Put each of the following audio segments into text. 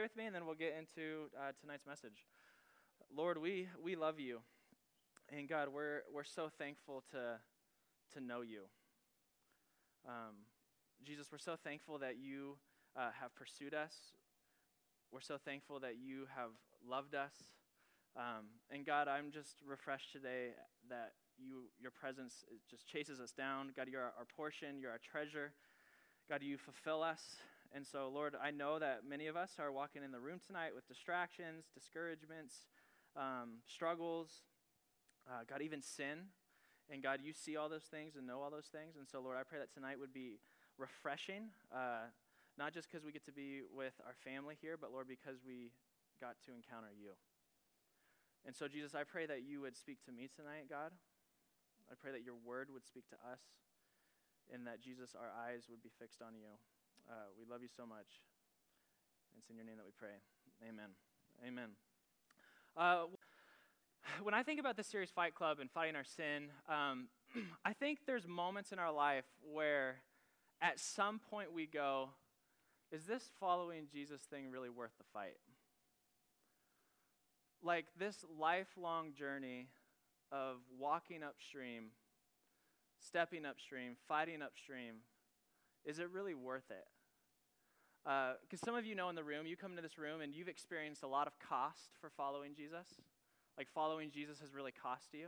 pray with me, and then we'll get into uh, tonight's message. Lord, we, we love you. And God, we're, we're so thankful to, to know you. Um, Jesus, we're so thankful that you uh, have pursued us. We're so thankful that you have loved us. Um, and God, I'm just refreshed today that you, your presence just chases us down. God, you're our, our portion, you're our treasure. God, you fulfill us. And so, Lord, I know that many of us are walking in the room tonight with distractions, discouragements, um, struggles, uh, God, even sin. And God, you see all those things and know all those things. And so, Lord, I pray that tonight would be refreshing, uh, not just because we get to be with our family here, but, Lord, because we got to encounter you. And so, Jesus, I pray that you would speak to me tonight, God. I pray that your word would speak to us and that, Jesus, our eyes would be fixed on you. Uh, we love you so much. It's in your name that we pray. Amen. Amen. Uh, when I think about the series Fight Club and fighting our sin, um, I think there's moments in our life where at some point we go, is this following Jesus thing really worth the fight? like this lifelong journey of walking upstream, stepping upstream, fighting upstream, is it really worth it? Because uh, some of you know in the room, you come into this room and you've experienced a lot of cost for following Jesus. Like following Jesus has really cost you,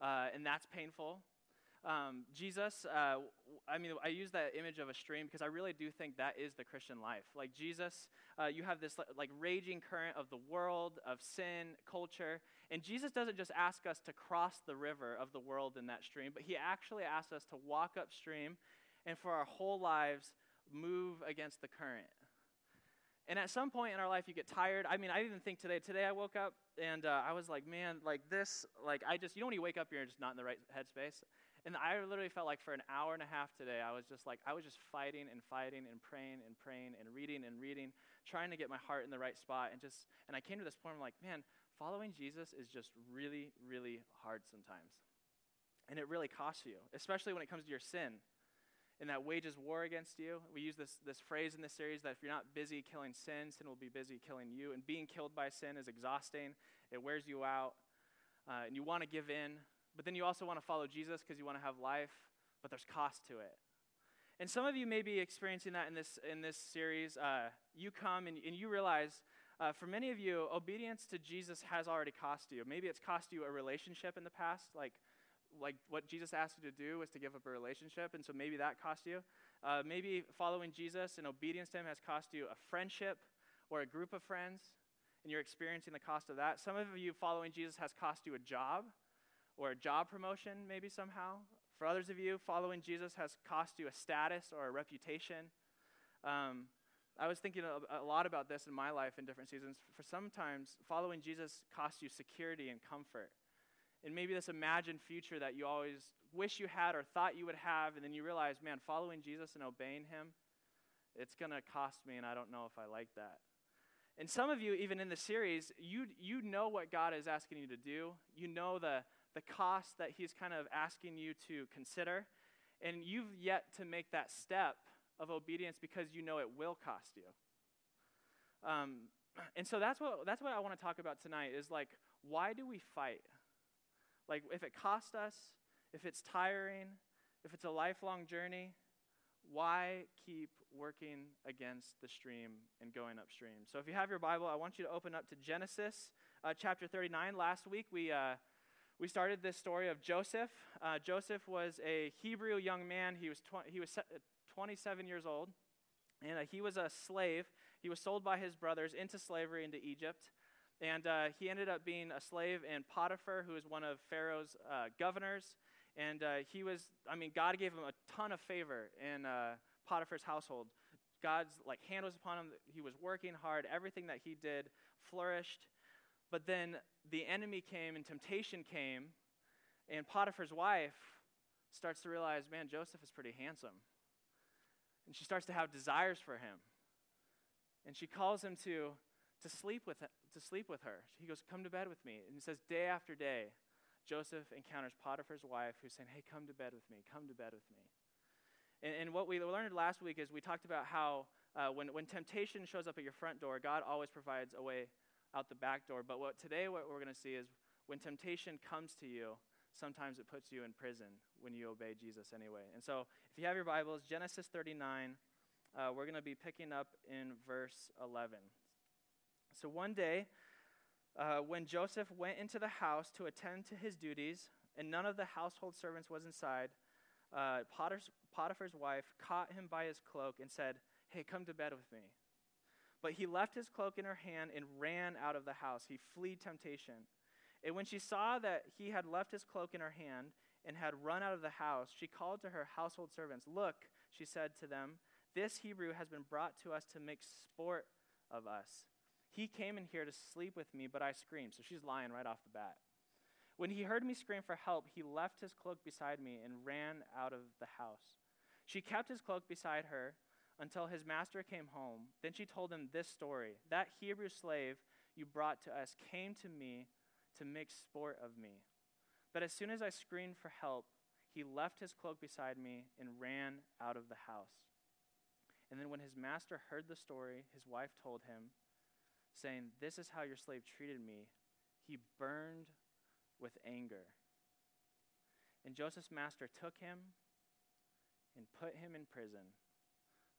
uh, and that's painful. Um, Jesus, uh, I mean, I use that image of a stream because I really do think that is the Christian life. Like Jesus, uh, you have this like raging current of the world, of sin, culture, and Jesus doesn't just ask us to cross the river of the world in that stream, but he actually asks us to walk upstream and for our whole lives move against the current. And at some point in our life, you get tired. I mean, I even think today. Today, I woke up and uh, I was like, man, like this, like I just, you know, when you wake up, you're just not in the right headspace. And I literally felt like for an hour and a half today, I was just like, I was just fighting and fighting and praying and praying and reading and reading, trying to get my heart in the right spot. And just, and I came to this point, I'm like, man, following Jesus is just really, really hard sometimes. And it really costs you, especially when it comes to your sin. And that wages war against you. We use this, this phrase in this series that if you're not busy killing sin, sin will be busy killing you. And being killed by sin is exhausting, it wears you out, uh, and you want to give in. But then you also want to follow Jesus because you want to have life, but there's cost to it. And some of you may be experiencing that in this, in this series. Uh, you come and, and you realize, uh, for many of you, obedience to Jesus has already cost you. Maybe it's cost you a relationship in the past, like, like what Jesus asked you to do was to give up a relationship, and so maybe that cost you. Uh, maybe following Jesus and obedience to Him has cost you a friendship or a group of friends, and you're experiencing the cost of that. Some of you following Jesus has cost you a job or a job promotion, maybe somehow. For others of you, following Jesus has cost you a status or a reputation. Um, I was thinking a, a lot about this in my life in different seasons. For sometimes, following Jesus costs you security and comfort. And maybe this imagined future that you always wish you had or thought you would have, and then you realize, man, following Jesus and obeying him, it's going to cost me, and I don't know if I like that. And some of you, even in the series, you, you know what God is asking you to do. You know the, the cost that he's kind of asking you to consider. And you've yet to make that step of obedience because you know it will cost you. Um, and so that's what, that's what I want to talk about tonight is like, why do we fight? Like, if it costs us, if it's tiring, if it's a lifelong journey, why keep working against the stream and going upstream? So, if you have your Bible, I want you to open up to Genesis uh, chapter 39. Last week, we, uh, we started this story of Joseph. Uh, Joseph was a Hebrew young man. He was, tw- he was 27 years old, and uh, he was a slave. He was sold by his brothers into slavery into Egypt. And uh, he ended up being a slave in Potiphar, who was one of Pharaoh's uh, governors. And uh, he was, I mean, God gave him a ton of favor in uh, Potiphar's household. God's like hand was upon him. He was working hard. Everything that he did flourished. But then the enemy came and temptation came, and Potiphar's wife starts to realize, man, Joseph is pretty handsome. And she starts to have desires for him. And she calls him to, to, sleep with, to sleep with her. He goes, Come to bed with me. And he says, Day after day, Joseph encounters Potiphar's wife who's saying, Hey, come to bed with me. Come to bed with me. And, and what we learned last week is we talked about how uh, when, when temptation shows up at your front door, God always provides a way out the back door. But what today, what we're going to see is when temptation comes to you, sometimes it puts you in prison when you obey Jesus anyway. And so, if you have your Bibles, Genesis 39, uh, we're going to be picking up in verse 11. So, one day, uh, when Joseph went into the house to attend to his duties, and none of the household servants was inside, uh, Potiphar's wife caught him by his cloak and said, Hey, come to bed with me. But he left his cloak in her hand and ran out of the house. He fled temptation. And when she saw that he had left his cloak in her hand and had run out of the house, she called to her household servants. Look, she said to them, this Hebrew has been brought to us to make sport of us. He came in here to sleep with me, but I screamed. So she's lying right off the bat. When he heard me scream for help, he left his cloak beside me and ran out of the house. She kept his cloak beside her until his master came home. Then she told him this story That Hebrew slave you brought to us came to me to make sport of me. But as soon as I screamed for help, he left his cloak beside me and ran out of the house. And then when his master heard the story, his wife told him, saying, This is how your slave treated me. He burned with anger. And Joseph's master took him and put him in prison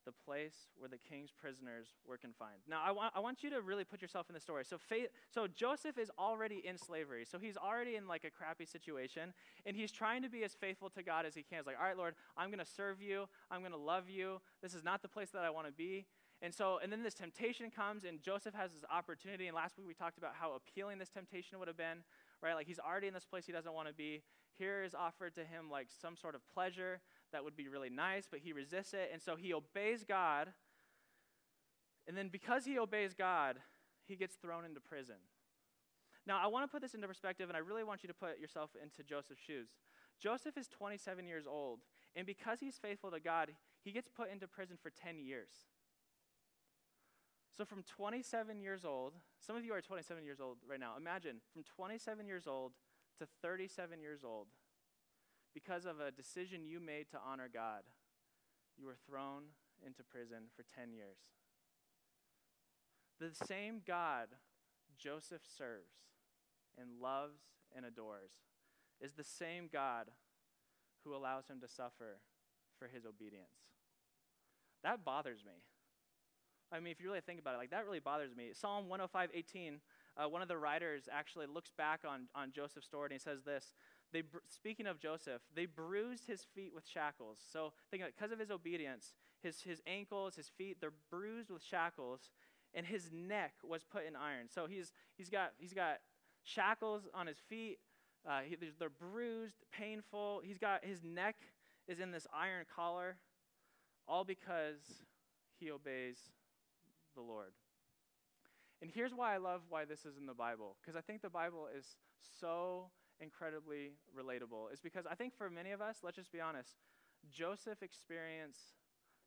the place where the king's prisoners were confined. Now, I want, I want you to really put yourself in the story. So, faith, so Joseph is already in slavery. So he's already in like a crappy situation, and he's trying to be as faithful to God as he can. He's like, all right, Lord, I'm going to serve you. I'm going to love you. This is not the place that I want to be. And so, and then this temptation comes, and Joseph has this opportunity. And last week we talked about how appealing this temptation would have been, right? Like he's already in this place he doesn't want to be. Here is offered to him like some sort of pleasure that would be really nice, but he resists it. And so he obeys God. And then because he obeys God, he gets thrown into prison. Now, I want to put this into perspective, and I really want you to put yourself into Joseph's shoes. Joseph is 27 years old, and because he's faithful to God, he gets put into prison for 10 years. So, from 27 years old, some of you are 27 years old right now. Imagine from 27 years old to 37 years old, because of a decision you made to honor God, you were thrown into prison for 10 years. The same God Joseph serves and loves and adores is the same God who allows him to suffer for his obedience. That bothers me. I mean, if you really think about it, like that really bothers me. Psalm 105, 18, uh, one of the writers actually looks back on, on Joseph's story and he says this they, speaking of Joseph, they bruised his feet with shackles. So think it, because of his obedience, his, his ankles, his feet, they're bruised with shackles, and his neck was put in iron. So he's, he's, got, he's got shackles on his feet. Uh, he, they're bruised, painful. He's got his neck is in this iron collar, all because he obeys the Lord. And here's why I love why this is in the Bible, because I think the Bible is so incredibly relatable is because I think for many of us, let's just be honest, Joseph experience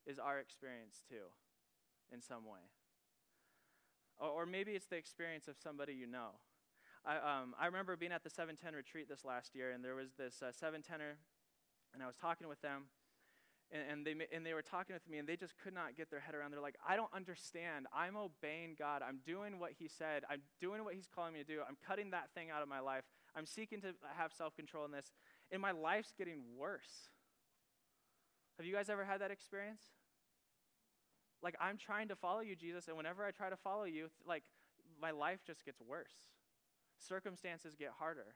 is our experience too, in some way. Or, or maybe it's the experience of somebody you know. I, um, I remember being at the 710 retreat this last year, and there was this uh, 710er, and I was talking with them, and, and, they, and they were talking with me, and they just could not get their head around. They're like, I don't understand. I'm obeying God. I'm doing what He said. I'm doing what He's calling me to do. I'm cutting that thing out of my life. I'm seeking to have self control in this, and my life's getting worse. Have you guys ever had that experience? Like, I'm trying to follow you, Jesus, and whenever I try to follow you, like, my life just gets worse. Circumstances get harder.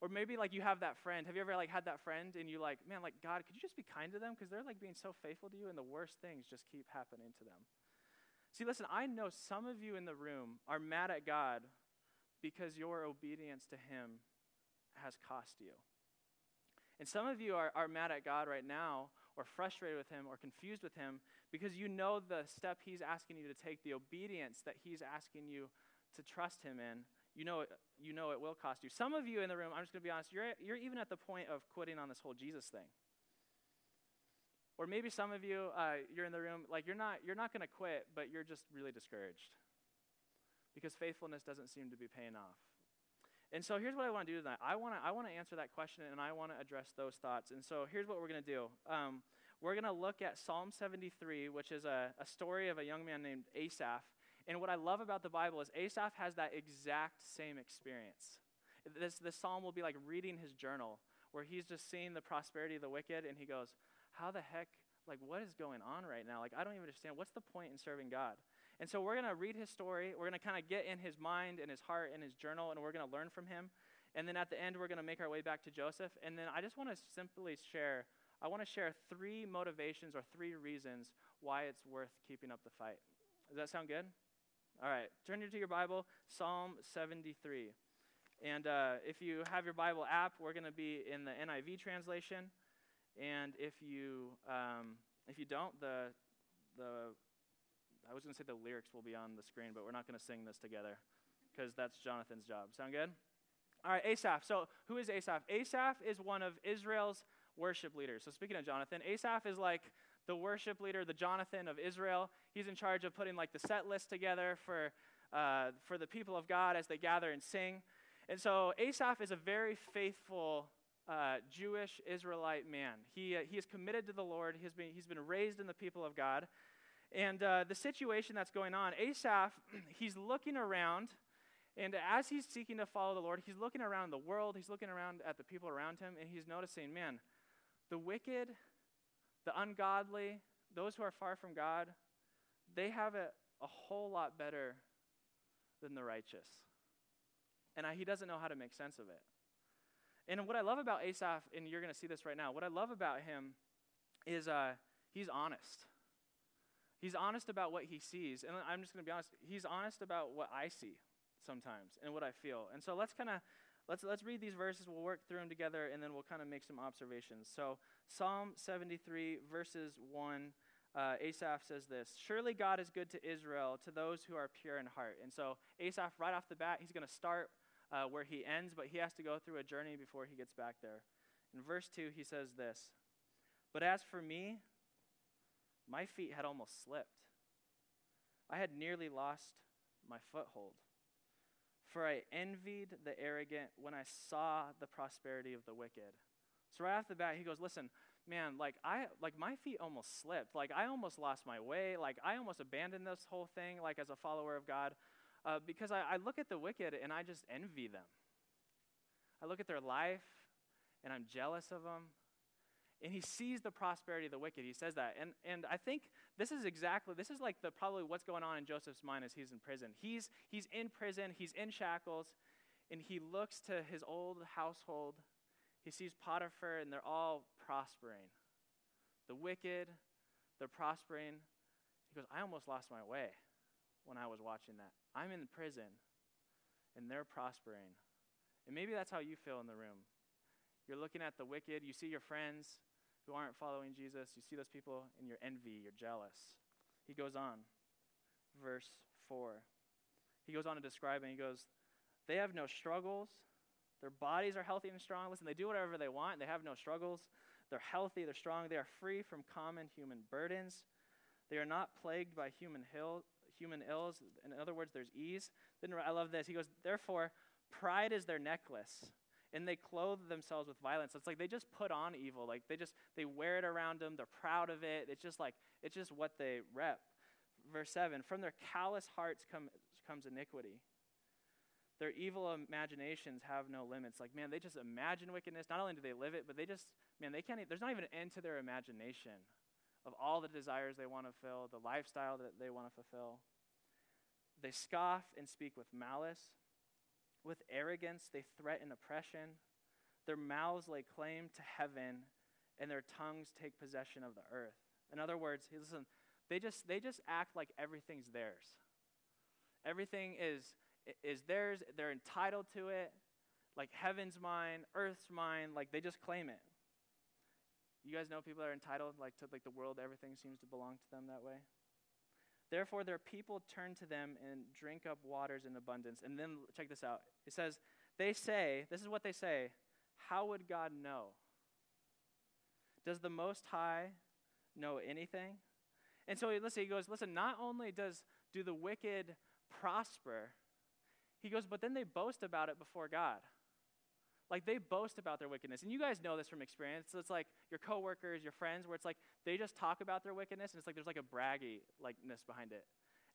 Or maybe like you have that friend. Have you ever like had that friend and you like, man, like God, could you just be kind to them because they're like being so faithful to you and the worst things just keep happening to them. See, listen, I know some of you in the room are mad at God because your obedience to him has cost you. And some of you are, are mad at God right now or frustrated with him or confused with him because you know the step he's asking you to take, the obedience that he's asking you to trust him in you know, you know it will cost you. Some of you in the room, I'm just going to be honest, you're, you're even at the point of quitting on this whole Jesus thing. Or maybe some of you, uh, you're in the room, like you're not, you're not going to quit, but you're just really discouraged because faithfulness doesn't seem to be paying off. And so here's what I want to do tonight. I want to I want to answer that question and I want to address those thoughts. And so here's what we're going to do. Um, we're going to look at Psalm 73, which is a, a story of a young man named Asaph. And what I love about the Bible is Asaph has that exact same experience. This, this psalm will be like reading his journal, where he's just seeing the prosperity of the wicked, and he goes, How the heck, like, what is going on right now? Like, I don't even understand. What's the point in serving God? And so we're going to read his story. We're going to kind of get in his mind and his heart and his journal, and we're going to learn from him. And then at the end, we're going to make our way back to Joseph. And then I just want to simply share I want to share three motivations or three reasons why it's worth keeping up the fight. Does that sound good? All right, turn to your Bible, Psalm 73. And uh, if you have your Bible app, we're going to be in the NIV translation. And if you um, if you don't, the the I was going to say the lyrics will be on the screen, but we're not going to sing this together because that's Jonathan's job. Sound good? All right, Asaph. So who is Asaph? Asaph is one of Israel's worship leaders. So speaking of Jonathan, Asaph is like the worship leader, the Jonathan of Israel. He's in charge of putting like the set list together for uh, for the people of God as they gather and sing. And so Asaph is a very faithful uh, Jewish Israelite man. He, uh, he is committed to the Lord. He has been, he's been raised in the people of God. And uh, the situation that's going on, Asaph, he's looking around, and as he's seeking to follow the Lord, he's looking around the world, he's looking around at the people around him, and he's noticing, man, the wicked, the ungodly, those who are far from God, they have it a whole lot better than the righteous. And I, he doesn't know how to make sense of it. And what I love about Asaph, and you're going to see this right now, what I love about him is uh, he's honest. He's honest about what he sees. And I'm just going to be honest, he's honest about what I see sometimes and what I feel. And so let's kind of Let's, let's read these verses. We'll work through them together, and then we'll kind of make some observations. So, Psalm 73, verses 1, uh, Asaph says this Surely God is good to Israel, to those who are pure in heart. And so, Asaph, right off the bat, he's going to start uh, where he ends, but he has to go through a journey before he gets back there. In verse 2, he says this But as for me, my feet had almost slipped. I had nearly lost my foothold. For I envied the arrogant when I saw the prosperity of the wicked. So right off the bat, he goes, "Listen, man, like I like my feet almost slipped. Like I almost lost my way. Like I almost abandoned this whole thing. Like as a follower of God, uh, because I, I look at the wicked and I just envy them. I look at their life and I'm jealous of them and he sees the prosperity of the wicked. He says that. And, and I think this is exactly, this is like the, probably what's going on in Joseph's mind as he's in prison. He's, he's in prison, he's in shackles, and he looks to his old household. He sees Potiphar, and they're all prospering. The wicked, they're prospering. He goes, I almost lost my way when I was watching that. I'm in prison, and they're prospering. And maybe that's how you feel in the room. You're looking at the wicked, you see your friends, who aren't following Jesus, you see those people and you're envy, you're jealous. He goes on, verse 4. He goes on to describe and he goes, They have no struggles. Their bodies are healthy and strong. Listen, they do whatever they want. They have no struggles. They're healthy, they're strong. They are free from common human burdens. They are not plagued by human, Ill, human ills. In other words, there's ease. Then I love this. He goes, Therefore, pride is their necklace and they clothe themselves with violence. It's like they just put on evil. Like they just they wear it around them. They're proud of it. It's just like it's just what they rep. Verse 7, from their callous hearts come, comes iniquity. Their evil imaginations have no limits. Like, man, they just imagine wickedness. Not only do they live it, but they just, man, they can't, there's not even an end to their imagination of all the desires they want to fill, the lifestyle that they want to fulfill. They scoff and speak with malice. With arrogance, they threaten oppression. Their mouths lay claim to heaven, and their tongues take possession of the earth. In other words, listen, they just, they just act like everything's theirs. Everything is, is theirs. They're entitled to it. Like heaven's mine, earth's mine. Like they just claim it. You guys know people that are entitled, like to like the world, everything seems to belong to them that way. Therefore, their people turn to them and drink up waters in abundance. And then, check this out. It says, They say, this is what they say, how would God know? Does the Most High know anything? And so, listen, he goes, Listen, not only does do the wicked prosper, he goes, but then they boast about it before God. like they boast about their wickedness. And you guys know this from experience. So it's like your coworkers, your friends, where it's like they just talk about their wickedness, and it's like there's like a braggy likeness behind it.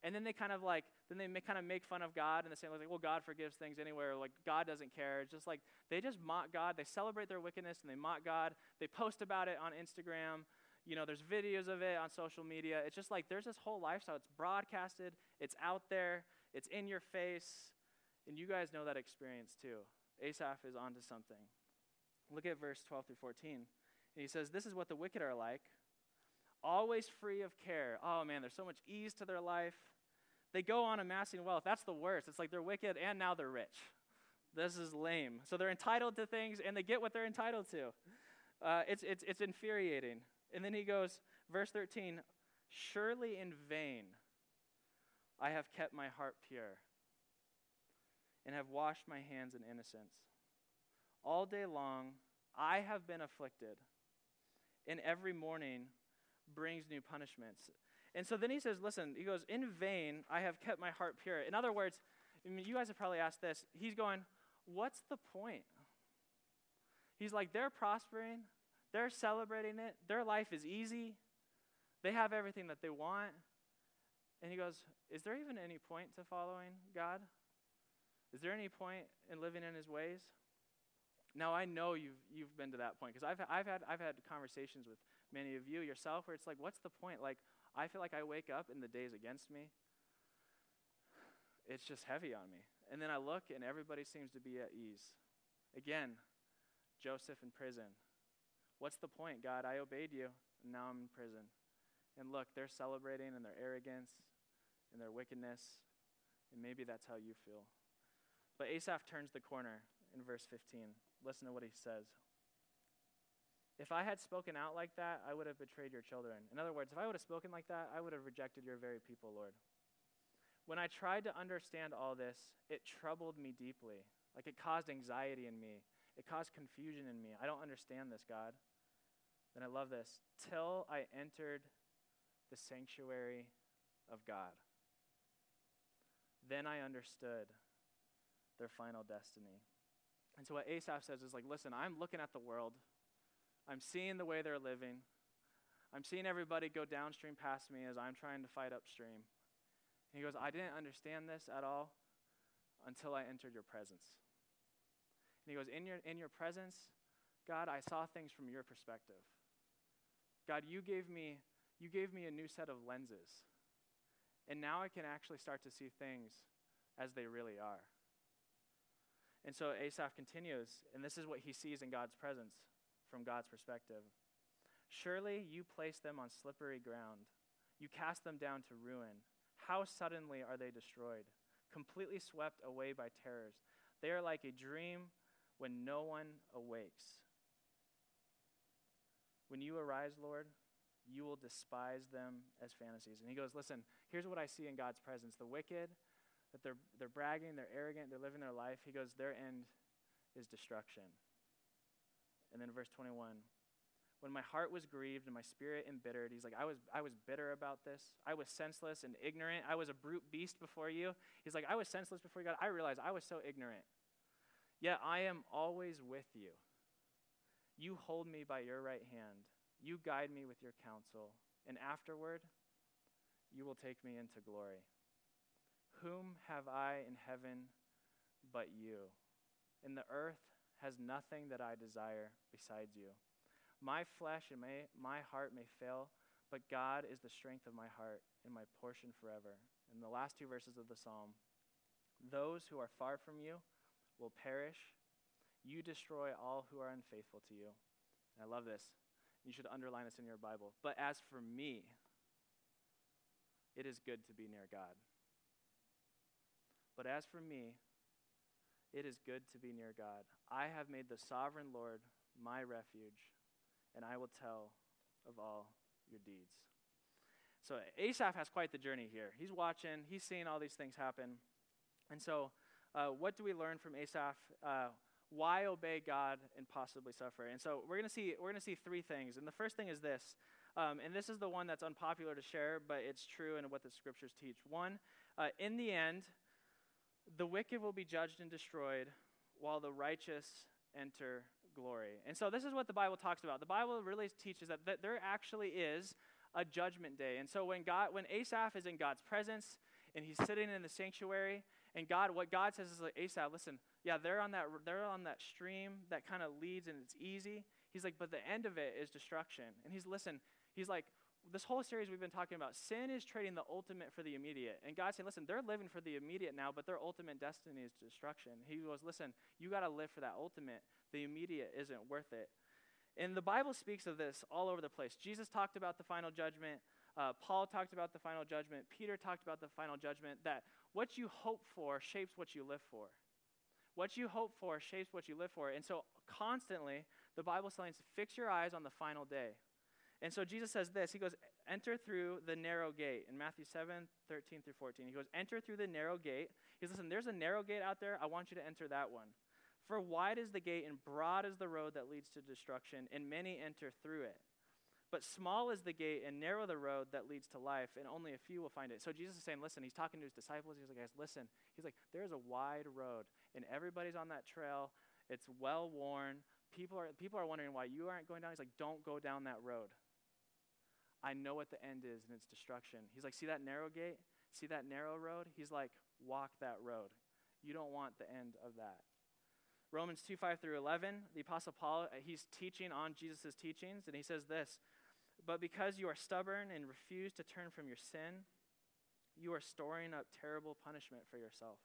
And then they kind of like, then they make, kind of make fun of God and they say, like, well, God forgives things anywhere. Like, God doesn't care. It's just like they just mock God. They celebrate their wickedness and they mock God. They post about it on Instagram. You know, there's videos of it on social media. It's just like there's this whole lifestyle. It's broadcasted, it's out there, it's in your face. And you guys know that experience too. Asaph is onto something. Look at verse 12 through 14. And he says, This is what the wicked are like, always free of care. Oh man, there's so much ease to their life. They go on amassing wealth. That's the worst. It's like they're wicked and now they're rich. This is lame. So they're entitled to things and they get what they're entitled to. Uh, it's, it's, it's infuriating. And then he goes, verse 13 Surely in vain I have kept my heart pure and have washed my hands in innocence. All day long I have been afflicted, and every morning brings new punishments. And so then he says, Listen, he goes, In vain I have kept my heart pure. In other words, I mean, you guys have probably asked this. He's going, What's the point? He's like, They're prospering, they're celebrating it, their life is easy, they have everything that they want. And he goes, Is there even any point to following God? Is there any point in living in his ways? Now I know you've you've been to that point because I've I've had I've had conversations with many of you yourself where it's like, what's the point? Like I feel like I wake up and the day's against me. It's just heavy on me. And then I look and everybody seems to be at ease. Again, Joseph in prison. What's the point, God? I obeyed you, and now I'm in prison. And look, they're celebrating in their arrogance, and their wickedness, and maybe that's how you feel. But Asaph turns the corner in verse 15. Listen to what he says. If I had spoken out like that, I would have betrayed your children. In other words, if I would have spoken like that, I would have rejected your very people, Lord. When I tried to understand all this, it troubled me deeply. Like it caused anxiety in me, it caused confusion in me. I don't understand this, God. Then I love this. Till I entered the sanctuary of God. Then I understood their final destiny. And so what Asaph says is like, listen, I'm looking at the world. I'm seeing the way they're living. I'm seeing everybody go downstream past me as I'm trying to fight upstream. And he goes, I didn't understand this at all until I entered your presence. And he goes, In your, in your presence, God, I saw things from your perspective. God, you gave me you gave me a new set of lenses. And now I can actually start to see things as they really are. And so Asaph continues, and this is what he sees in God's presence from God's perspective. Surely you place them on slippery ground. You cast them down to ruin. How suddenly are they destroyed, completely swept away by terrors. They are like a dream when no one awakes. When you arise, Lord, you will despise them as fantasies. And he goes, Listen, here's what I see in God's presence the wicked, that they're, they're bragging, they're arrogant, they're living their life. He goes, Their end is destruction. And then verse 21 when my heart was grieved and my spirit embittered he's like I was, I was bitter about this. I was senseless and ignorant. I was a brute beast before you. He's like i was senseless before you god. I realized i was so ignorant. Yet i am always with you. You hold me by your right hand. You guide me with your counsel. And afterward you will take me into glory whom have i in heaven but you and the earth has nothing that i desire besides you my flesh and my, my heart may fail, but God is the strength of my heart and my portion forever. In the last two verses of the psalm, those who are far from you will perish. You destroy all who are unfaithful to you. And I love this. You should underline this in your Bible. But as for me, it is good to be near God. But as for me, it is good to be near God. I have made the sovereign Lord my refuge and I will tell of all your deeds. So Asaph has quite the journey here. He's watching, he's seeing all these things happen. And so, uh, what do we learn from Asaph? Uh, why obey God and possibly suffer? And so we're going to see we're going to see three things. And the first thing is this, um, and this is the one that's unpopular to share, but it's true and what the scriptures teach. One, uh, in the end, the wicked will be judged and destroyed, while the righteous enter glory. And so this is what the Bible talks about. The Bible really teaches that, that there actually is a judgment day. And so when God when Asaph is in God's presence and he's sitting in the sanctuary and God what God says is like Asaph, listen, yeah, they're on that they're on that stream that kind of leads and it's easy. He's like, but the end of it is destruction. And he's listen, he's like this whole series we've been talking about, sin is trading the ultimate for the immediate. And God's saying, listen, they're living for the immediate now, but their ultimate destiny is destruction. He goes, listen, you got to live for that ultimate. The immediate isn't worth it. And the Bible speaks of this all over the place. Jesus talked about the final judgment. Uh, Paul talked about the final judgment. Peter talked about the final judgment. That what you hope for shapes what you live for. What you hope for shapes what you live for. And so, constantly, the Bible is telling us fix your eyes on the final day. And so Jesus says this He goes, Enter through the narrow gate. In Matthew 7 13 through 14, he goes, Enter through the narrow gate. He says, Listen, there's a narrow gate out there. I want you to enter that one. For wide is the gate and broad is the road that leads to destruction, and many enter through it. But small is the gate and narrow the road that leads to life, and only a few will find it. So Jesus is saying, Listen, he's talking to his disciples. He's like, Guys, listen. He's like, There's a wide road, and everybody's on that trail. It's well worn. People are, people are wondering why you aren't going down. He's like, Don't go down that road. I know what the end is, and it's destruction. He's like, See that narrow gate? See that narrow road? He's like, Walk that road. You don't want the end of that. Romans 2 5 through 11, the Apostle Paul, uh, he's teaching on Jesus' teachings, and he says this But because you are stubborn and refuse to turn from your sin, you are storing up terrible punishment for yourself.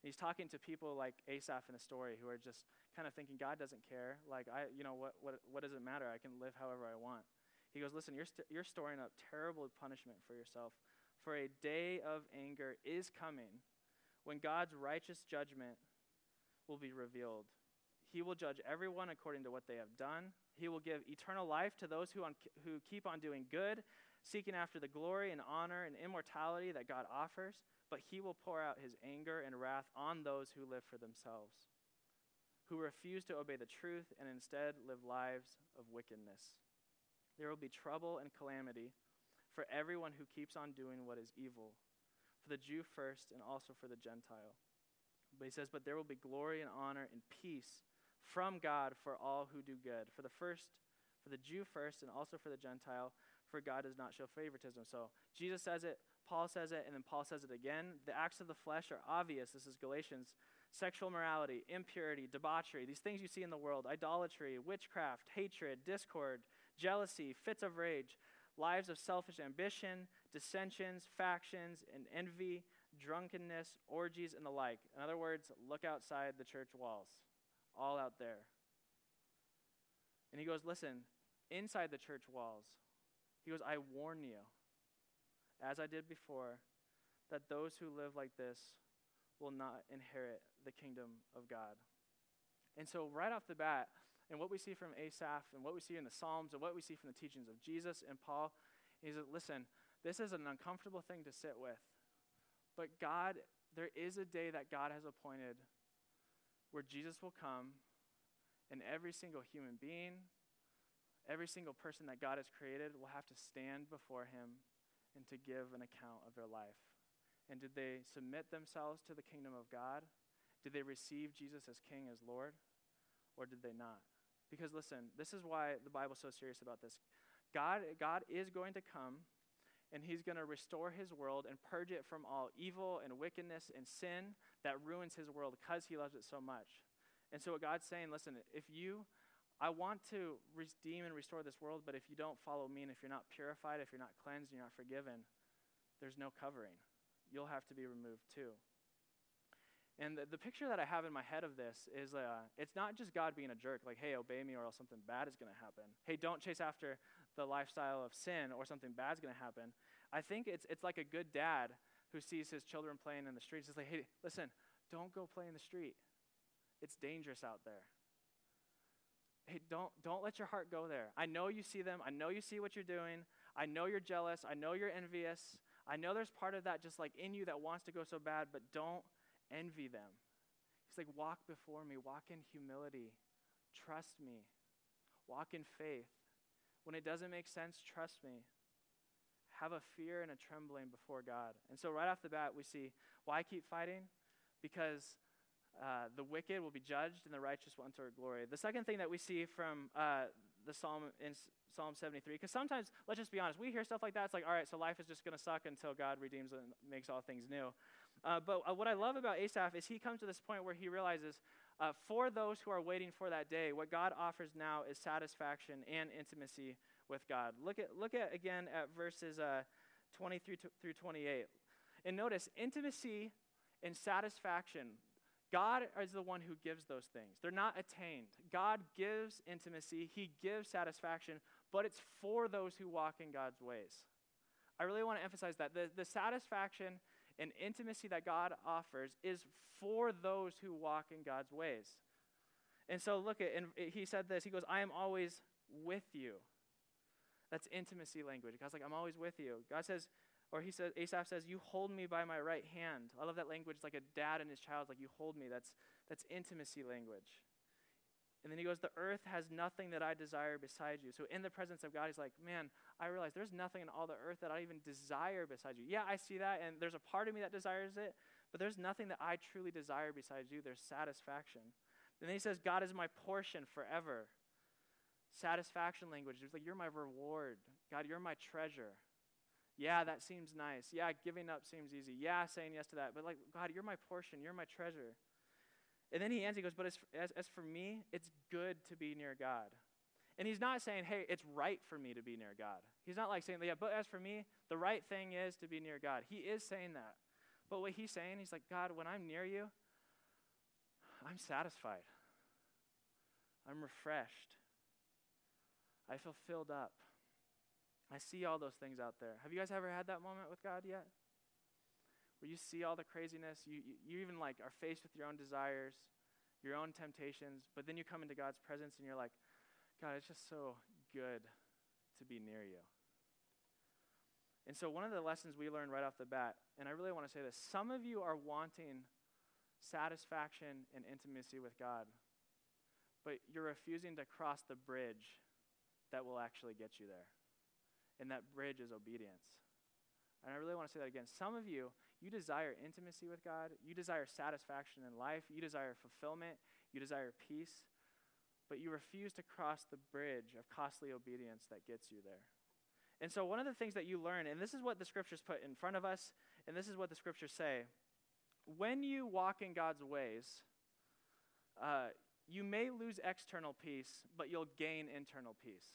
And he's talking to people like Asaph in the story who are just kind of thinking, God doesn't care. Like, I, you know, what, what, what does it matter? I can live however I want. He goes, Listen, you're, st- you're storing up terrible punishment for yourself. For a day of anger is coming when God's righteous judgment will be revealed. He will judge everyone according to what they have done. He will give eternal life to those who, on, who keep on doing good, seeking after the glory and honor and immortality that God offers. But he will pour out his anger and wrath on those who live for themselves, who refuse to obey the truth and instead live lives of wickedness. There will be trouble and calamity for everyone who keeps on doing what is evil, for the Jew first and also for the Gentile. But he says, But there will be glory and honor and peace from God for all who do good. For the first, for the Jew first, and also for the Gentile, for God does not show favoritism. So Jesus says it, Paul says it, and then Paul says it again. The acts of the flesh are obvious. This is Galatians. Sexual morality, impurity, debauchery, these things you see in the world, idolatry, witchcraft, hatred, discord jealousy, fits of rage, lives of selfish ambition, dissensions, factions, and envy, drunkenness, orgies, and the like. In other words, look outside the church walls, all out there. And he goes, Listen, inside the church walls, he goes, I warn you, as I did before, that those who live like this will not inherit the kingdom of God. And so, right off the bat, and what we see from Asaph and what we see in the Psalms and what we see from the teachings of Jesus and Paul is that, listen, this is an uncomfortable thing to sit with. But God, there is a day that God has appointed where Jesus will come and every single human being, every single person that God has created will have to stand before him and to give an account of their life. And did they submit themselves to the kingdom of God? Did they receive Jesus as King, as Lord? Or did they not? Because listen, this is why the Bible's so serious about this. God, God is going to come and he's going to restore his world and purge it from all evil and wickedness and sin that ruins his world because he loves it so much. And so what God's saying, listen, if you I want to redeem and restore this world, but if you don't follow me and if you're not purified, if you're not cleansed, and you're not forgiven, there's no covering. You'll have to be removed too. And the, the, picture that I have in my head of this is uh, it's not just God being a jerk, like, hey, obey me or else something bad is going to happen. Hey, don't chase after the lifestyle of sin or something bad is going to happen. I think it's, it's like a good dad who sees his children playing in the streets. It's like, hey, listen, don't go play in the street. It's dangerous out there. Hey, don't, don't let your heart go there. I know you see them. I know you see what you're doing. I know you're jealous. I know you're envious. I know there's part of that just like in you that wants to go so bad, but don't envy them. He's like, walk before me, walk in humility, trust me, walk in faith. When it doesn't make sense, trust me. Have a fear and a trembling before God. And so, right off the bat, we see why keep fighting? Because Uh, the wicked will be judged, and the righteous will enter glory. The second thing that we see from uh, the psalm in Psalm 73, because sometimes, let's just be honest, we hear stuff like that. It's like, all right, so life is just going to suck until God redeems and makes all things new. Uh, but uh, what I love about Asaph is he comes to this point where he realizes uh, for those who are waiting for that day, what God offers now is satisfaction and intimacy with God. Look at, look at again at verses uh, 23 through 28. And notice intimacy and satisfaction. God is the one who gives those things. They're not attained. God gives intimacy, He gives satisfaction, but it's for those who walk in God's ways. I really want to emphasize that. The, the satisfaction and intimacy that God offers is for those who walk in God's ways. And so look at, and he said this. He goes, I am always with you. That's intimacy language. God's like, I'm always with you. God says, or he says, Asaph says, You hold me by my right hand. I love that language. It's like a dad and his child, like, You hold me. That's, that's intimacy language. And then he goes, The earth has nothing that I desire beside you. So in the presence of God, he's like, Man, I realize there's nothing in all the earth that I even desire beside you. Yeah, I see that, and there's a part of me that desires it, but there's nothing that I truly desire besides you. There's satisfaction. And then he says, God is my portion forever. Satisfaction language. It's like, You're my reward. God, you're my treasure. Yeah, that seems nice. Yeah, giving up seems easy. Yeah, saying yes to that. But like, God, you're my portion. You're my treasure. And then he ends, he goes, But as, as, as for me, it's good to be near God. And he's not saying, Hey, it's right for me to be near God. He's not like saying, Yeah, but as for me, the right thing is to be near God. He is saying that. But what he's saying, he's like, God, when I'm near you, I'm satisfied. I'm refreshed. I feel filled up. I see all those things out there. Have you guys ever had that moment with God yet? Where you see all the craziness, you, you, you even like are faced with your own desires, your own temptations, but then you come into God's presence and you're like, God, it's just so good to be near you. And so, one of the lessons we learned right off the bat, and I really want to say this some of you are wanting satisfaction and intimacy with God, but you're refusing to cross the bridge that will actually get you there and that bridge is obedience. And I really want to say that again. Some of you, you desire intimacy with God, you desire satisfaction in life, you desire fulfillment, you desire peace, but you refuse to cross the bridge of costly obedience that gets you there. And so, one of the things that you learn, and this is what the scriptures put in front of us, and this is what the scriptures say when you walk in God's ways, uh, you may lose external peace, but you'll gain internal peace.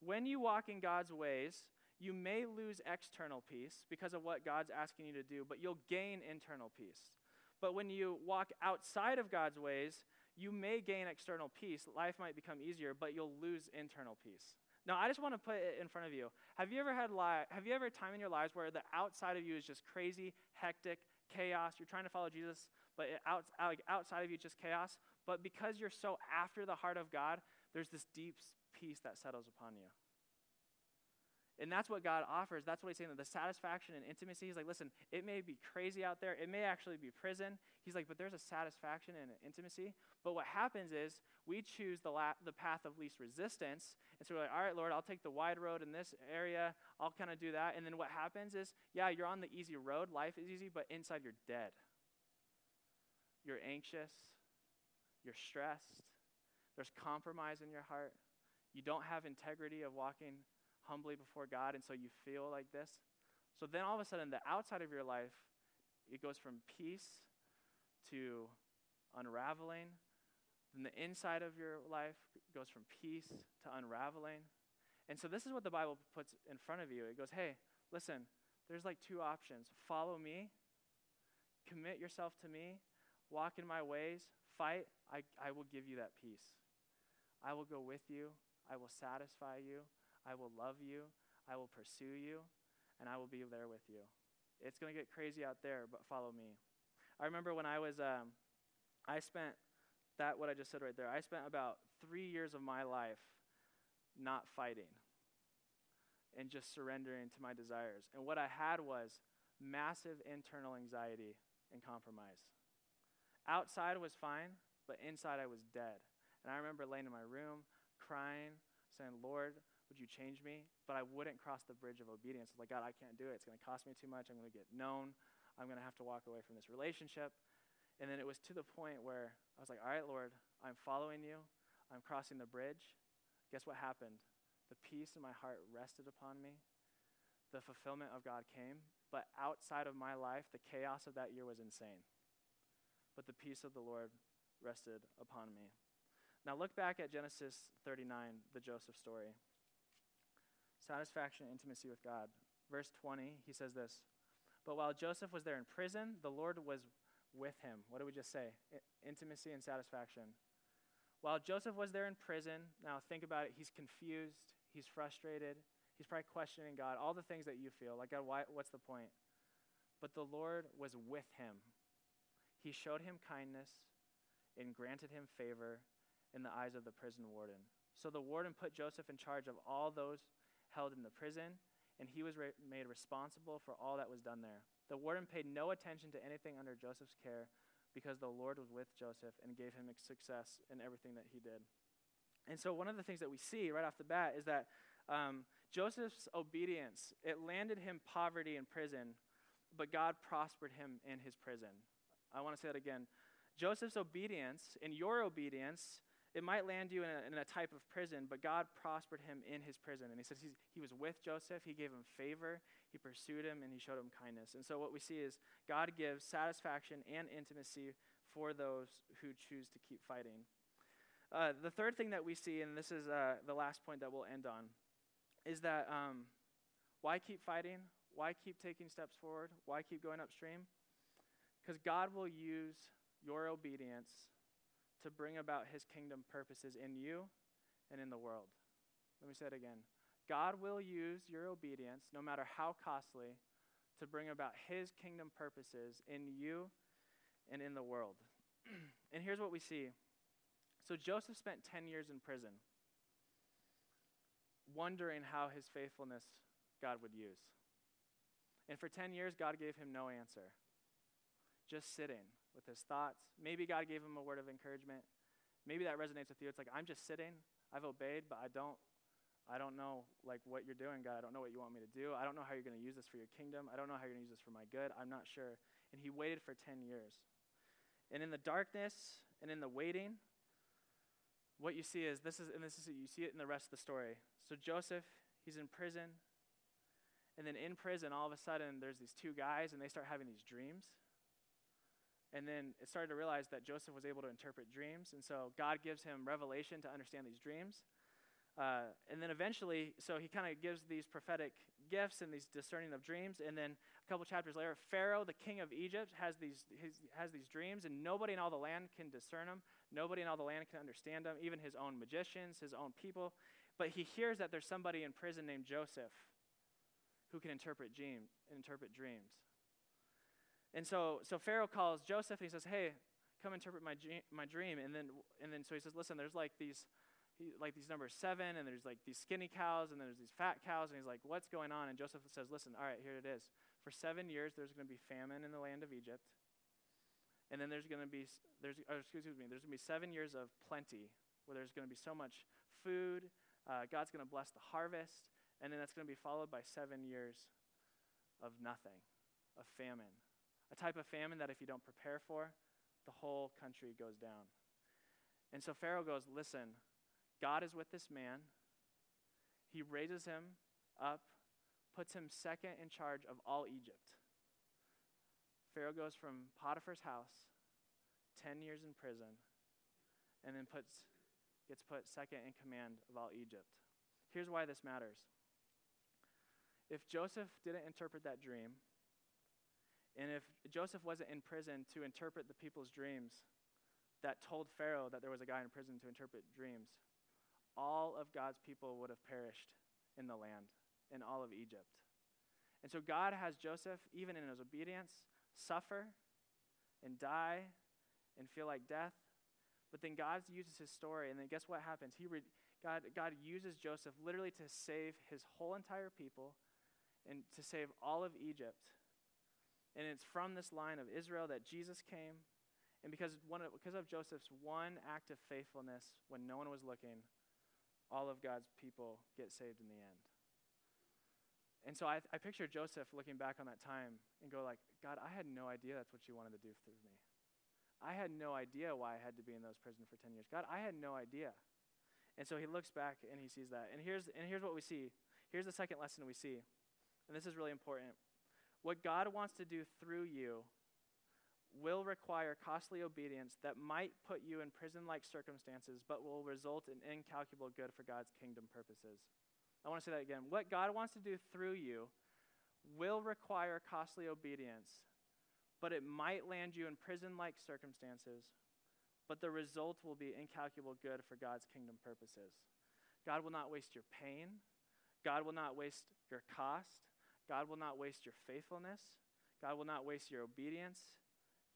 When you walk in God's ways, you may lose external peace because of what God's asking you to do, but you'll gain internal peace. But when you walk outside of God's ways, you may gain external peace. Life might become easier, but you'll lose internal peace. Now, I just want to put it in front of you. Have you ever had li- have you ever time in your lives where the outside of you is just crazy, hectic, chaos? You're trying to follow Jesus, but out, uh, outside of you just chaos. But because you're so after the heart of God, there's this deep peace that settles upon you. And that's what God offers. That's what he's saying. That the satisfaction and intimacy. He's like, listen, it may be crazy out there. It may actually be prison. He's like, but there's a satisfaction and an intimacy. But what happens is we choose the, la- the path of least resistance. And so we're like, all right, Lord, I'll take the wide road in this area. I'll kind of do that. And then what happens is, yeah, you're on the easy road. Life is easy, but inside you're dead. You're anxious. You're stressed. There's compromise in your heart. You don't have integrity of walking humbly before God, and so you feel like this. So then all of a sudden, the outside of your life, it goes from peace to unraveling. Then the inside of your life goes from peace to unraveling. And so this is what the Bible puts in front of you. It goes, hey, listen, there's like two options follow me, commit yourself to me, walk in my ways, fight. I, I will give you that peace. I will go with you. I will satisfy you. I will love you. I will pursue you. And I will be there with you. It's going to get crazy out there, but follow me. I remember when I was, um, I spent that, what I just said right there, I spent about three years of my life not fighting and just surrendering to my desires. And what I had was massive internal anxiety and compromise. Outside was fine, but inside I was dead. And I remember laying in my room, crying, saying, Lord, would you change me? But I wouldn't cross the bridge of obedience. It's like, God, I can't do it. It's going to cost me too much. I'm going to get known. I'm going to have to walk away from this relationship. And then it was to the point where I was like, all right, Lord, I'm following you. I'm crossing the bridge. Guess what happened? The peace in my heart rested upon me. The fulfillment of God came. But outside of my life, the chaos of that year was insane. But the peace of the Lord rested upon me. Now look back at Genesis 39, the Joseph story. Satisfaction, and intimacy with God. Verse 20, he says this But while Joseph was there in prison, the Lord was with him. What did we just say? I- intimacy and satisfaction. While Joseph was there in prison, now think about it, he's confused, he's frustrated, he's probably questioning God, all the things that you feel. Like, God, why, what's the point? But the Lord was with him. He showed him kindness and granted him favor in the eyes of the prison warden. So the warden put Joseph in charge of all those held in the prison, and he was re- made responsible for all that was done there. The warden paid no attention to anything under Joseph's care because the Lord was with Joseph and gave him success in everything that he did. And so, one of the things that we see right off the bat is that um, Joseph's obedience it landed him poverty in prison, but God prospered him in his prison. I want to say that again. Joseph's obedience and your obedience it might land you in a, in a, type of prison, but God prospered him in his prison. And he says he was with Joseph, he gave him favor, he pursued him, and he showed him kindness. And so what we see is God gives satisfaction and intimacy for those who choose to keep fighting. Uh, the third thing that we see, and this is uh, the last point that we'll end on, is that um, why keep fighting? Why keep taking steps forward? Why keep going upstream? Because God will use your obedience to bring about his kingdom purposes in you and in the world. Let me say it again. God will use your obedience, no matter how costly, to bring about his kingdom purposes in you and in the world. and here's what we see. So Joseph spent 10 years in prison, wondering how his faithfulness God would use. And for 10 years, God gave him no answer, just sitting with his thoughts. Maybe God gave him a word of encouragement. Maybe that resonates with you. It's like, I'm just sitting. I've obeyed, but I don't I don't know like what you're doing, God. I don't know what you want me to do. I don't know how you're going to use this for your kingdom. I don't know how you're going to use this for my good. I'm not sure. And he waited for 10 years. And in the darkness and in the waiting, what you see is this is and this is you see it in the rest of the story. So Joseph, he's in prison. And then in prison all of a sudden there's these two guys and they start having these dreams. And then it started to realize that Joseph was able to interpret dreams. And so God gives him revelation to understand these dreams. Uh, and then eventually, so he kind of gives these prophetic gifts and these discerning of dreams. And then a couple chapters later, Pharaoh, the king of Egypt, has these, has these dreams, and nobody in all the land can discern them. Nobody in all the land can understand them, even his own magicians, his own people. But he hears that there's somebody in prison named Joseph who can interpret, dream, interpret dreams. And so, so Pharaoh calls Joseph and he says, Hey, come interpret my, my dream. And then, and then so he says, Listen, there's like these, he, like these numbers seven, and there's like these skinny cows, and then there's these fat cows. And he's like, What's going on? And Joseph says, Listen, all right, here it is. For seven years, there's going to be famine in the land of Egypt. And then there's going to be, there's, excuse me, there's going to be seven years of plenty where there's going to be so much food. Uh, God's going to bless the harvest. And then that's going to be followed by seven years of nothing, of famine a type of famine that if you don't prepare for, the whole country goes down. And so Pharaoh goes, Listen, God is with this man. He raises him up, puts him second in charge of all Egypt. Pharaoh goes from Potiphar's house, 10 years in prison, and then puts, gets put second in command of all Egypt. Here's why this matters. If Joseph didn't interpret that dream, and if Joseph wasn't in prison to interpret the people's dreams that told Pharaoh that there was a guy in prison to interpret dreams, all of God's people would have perished in the land, in all of Egypt. And so God has Joseph, even in his obedience, suffer and die and feel like death. But then God uses his story, and then guess what happens? He re- God, God uses Joseph literally to save his whole entire people and to save all of Egypt and it's from this line of Israel that Jesus came. And because, one of, because of Joseph's one act of faithfulness when no one was looking, all of God's people get saved in the end. And so I, I picture Joseph looking back on that time and go like, God, I had no idea that's what you wanted to do through me. I had no idea why I had to be in those prisons for 10 years. God, I had no idea. And so he looks back and he sees that. And here's, and here's what we see. Here's the second lesson we see. And this is really important. What God wants to do through you will require costly obedience that might put you in prison like circumstances, but will result in incalculable good for God's kingdom purposes. I want to say that again. What God wants to do through you will require costly obedience but it might land you in prison like circumstances, but the result will be incalculable good for God's kingdom purposes. God will not waste your pain. God will not waste your cost. God will not waste your faithfulness. God will not waste your obedience,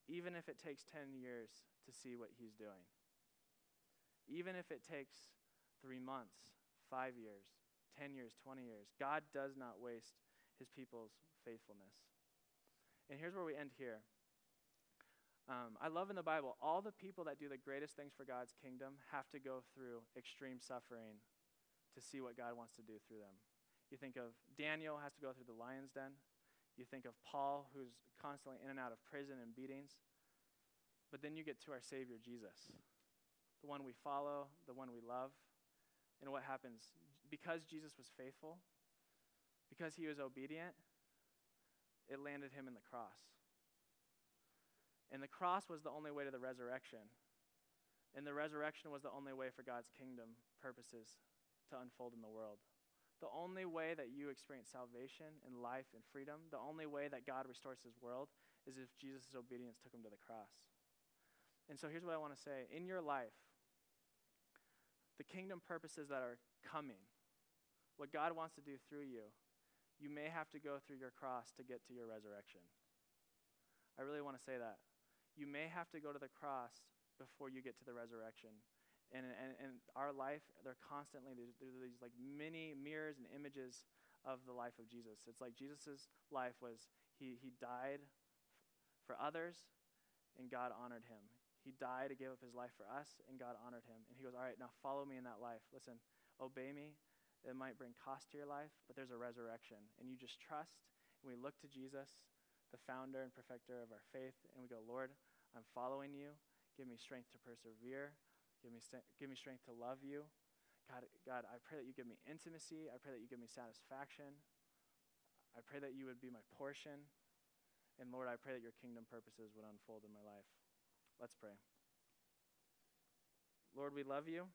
even if it takes 10 years to see what He's doing. Even if it takes three months, five years, 10 years, 20 years. God does not waste His people's faithfulness. And here's where we end here. Um, I love in the Bible, all the people that do the greatest things for God's kingdom have to go through extreme suffering to see what God wants to do through them. You think of Daniel has to go through the lion's den. You think of Paul, who's constantly in and out of prison and beatings. But then you get to our Savior, Jesus, the one we follow, the one we love. And what happens? Because Jesus was faithful, because he was obedient, it landed him in the cross. And the cross was the only way to the resurrection. And the resurrection was the only way for God's kingdom purposes to unfold in the world. The only way that you experience salvation and life and freedom, the only way that God restores his world is if Jesus' obedience took him to the cross. And so here's what I want to say in your life, the kingdom purposes that are coming, what God wants to do through you, you may have to go through your cross to get to your resurrection. I really want to say that. You may have to go to the cross before you get to the resurrection. And in our life, they're constantly, there's, there's these like many mirrors and images of the life of Jesus. It's like Jesus' life was, he, he died for others, and God honored him. He died to give up his life for us, and God honored him. And he goes, All right, now follow me in that life. Listen, obey me, it might bring cost to your life, but there's a resurrection. And you just trust, and we look to Jesus, the founder and perfecter of our faith, and we go, Lord, I'm following you. Give me strength to persevere. Give me, st- give me strength to love you. God, God, I pray that you give me intimacy. I pray that you give me satisfaction. I pray that you would be my portion. And Lord, I pray that your kingdom purposes would unfold in my life. Let's pray. Lord, we love you.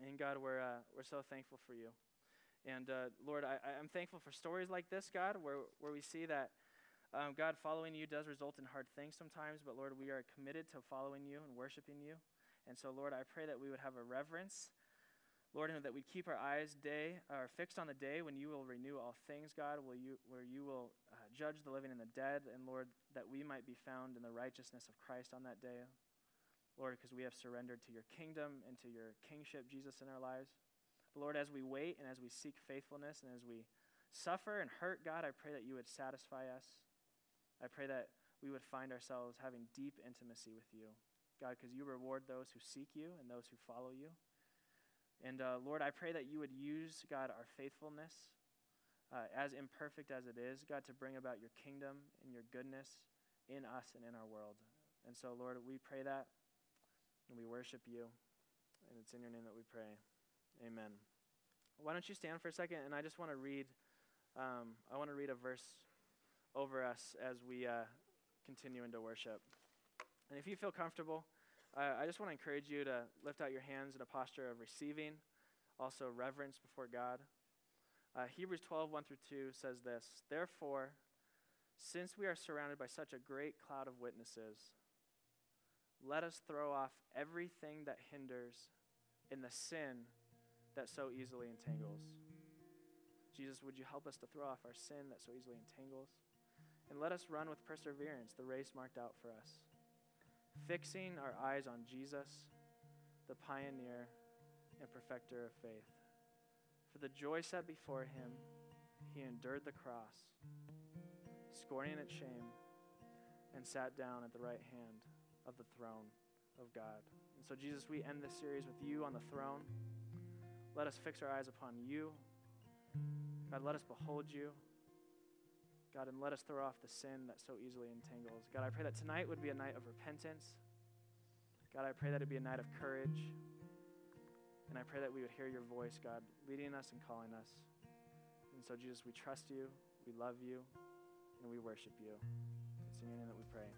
And God, we're, uh, we're so thankful for you. And uh, Lord, I, I'm thankful for stories like this, God, where, where we see that, um, God, following you does result in hard things sometimes, but Lord, we are committed to following you and worshiping you. And so, Lord, I pray that we would have a reverence, Lord, and that we'd keep our eyes day are fixed on the day when you will renew all things, God, will you, where you will uh, judge the living and the dead, and Lord, that we might be found in the righteousness of Christ on that day. Lord, because we have surrendered to your kingdom and to your kingship, Jesus, in our lives. But Lord, as we wait and as we seek faithfulness and as we suffer and hurt, God, I pray that you would satisfy us. I pray that we would find ourselves having deep intimacy with you, God, because you reward those who seek you and those who follow you. And uh, Lord, I pray that you would use, God, our faithfulness, uh, as imperfect as it is, God, to bring about your kingdom and your goodness in us and in our world. And so, Lord, we pray that and we worship you. And it's in your name that we pray. Amen. Why don't you stand for a second? And I just want to read. Um, I want to read a verse over us as we uh, continue into worship. And if you feel comfortable, uh, I just want to encourage you to lift out your hands in a posture of receiving, also reverence before God. Uh, Hebrews 12, 1 through 2 says this Therefore, since we are surrounded by such a great cloud of witnesses, let us throw off everything that hinders and the sin that so easily entangles. Jesus, would you help us to throw off our sin that so easily entangles? And let us run with perseverance the race marked out for us, fixing our eyes on Jesus, the pioneer and perfecter of faith. For the joy set before him, he endured the cross, scorning its shame, and sat down at the right hand of the throne of God. And so, Jesus, we end this series with you on the throne. Let us fix our eyes upon you. God, let us behold you. God, and let us throw off the sin that so easily entangles. God, I pray that tonight would be a night of repentance. God, I pray that it be a night of courage. And I pray that we would hear your voice, God, leading us and calling us. And so, Jesus, we trust you, we love you, and we worship you. It's in your name that we pray.